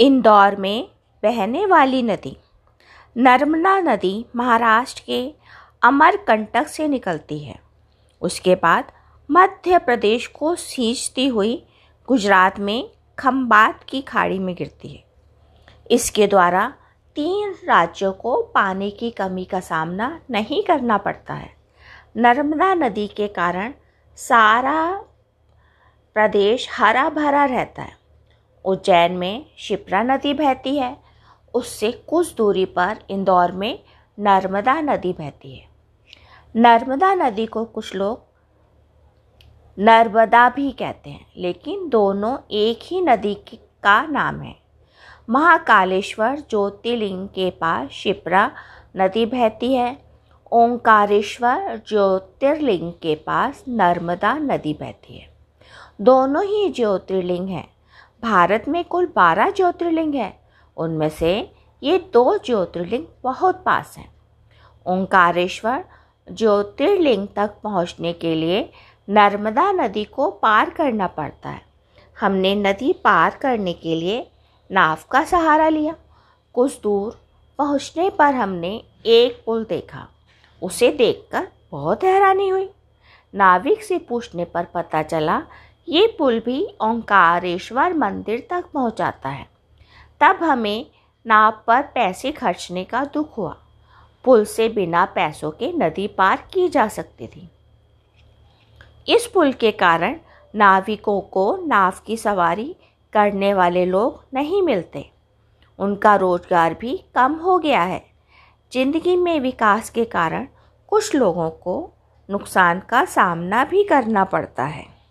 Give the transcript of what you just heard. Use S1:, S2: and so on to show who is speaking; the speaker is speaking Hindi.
S1: इंदौर में बहने वाली नदी, नर्मदा नदी महाराष्ट्र के अमरकंटक से निकलती है। उसके बाद मध्य प्रदेश को सींचती हुई गुजरात में खम्बात की खाड़ी में गिरती है। इसके द्वारा तीन राज्यों को पानी की कमी का सामना नहीं करना पड़ता है। नर्मदा नदी के कारण सारा प्रदेश हरा भरा रहता है। उज्जैन में शिप्रा नदी बहती है। उससे कुछ दूरी पर इंदौर में नर्मदा नदी बहती है। नर्मदा नदी को कुछ लोग नर्मदा भी कहते हैं, लेकिन दोनों एक ही नदी का नाम है। महाकालेश्वर ज्योतिर्लिंग के पास शिप्रा नदी बहती है। ओंकारेश्वर ज्योतिर्लिंग के पास नर्मदा नदी बहती है। दोनों ही ज्योतिर्लिंग हैं। भारत में कुल बारह ज्योतिर्लिंग हैं। उनमें से ये दो ज्योतिर्लिंग बहुत पास हैं। ओंकारेश्वर ज्योतिर्लिंग तक पहुँचने के लिए नर्मदा नदी को पार करना पड़ता है। हमने नदी पार करने के लिए नाव का सहारा लिया। कुछ दूर पहुँचने पर हमने एक पुल देखा। उसे देखकर बहुत हैरानी हुई। नाविक से पूछने पर पता चला ये पुल भी ओंकारेश्वर मंदिर तक पहुंचाता है। तब हमें नाव पर पैसे खर्चने का दुख हुआ। पुल से बिना पैसों के नदी पार की जा सकती थी। इस पुल के कारण नाविकों को नाव की सवारी करने वाले लोग नहीं मिलते। उनका रोज़गार भी कम हो गया है। ज़िंदगी में विकास के कारण कुछ लोगों को नुकसान का सामना भी करना पड़ता है।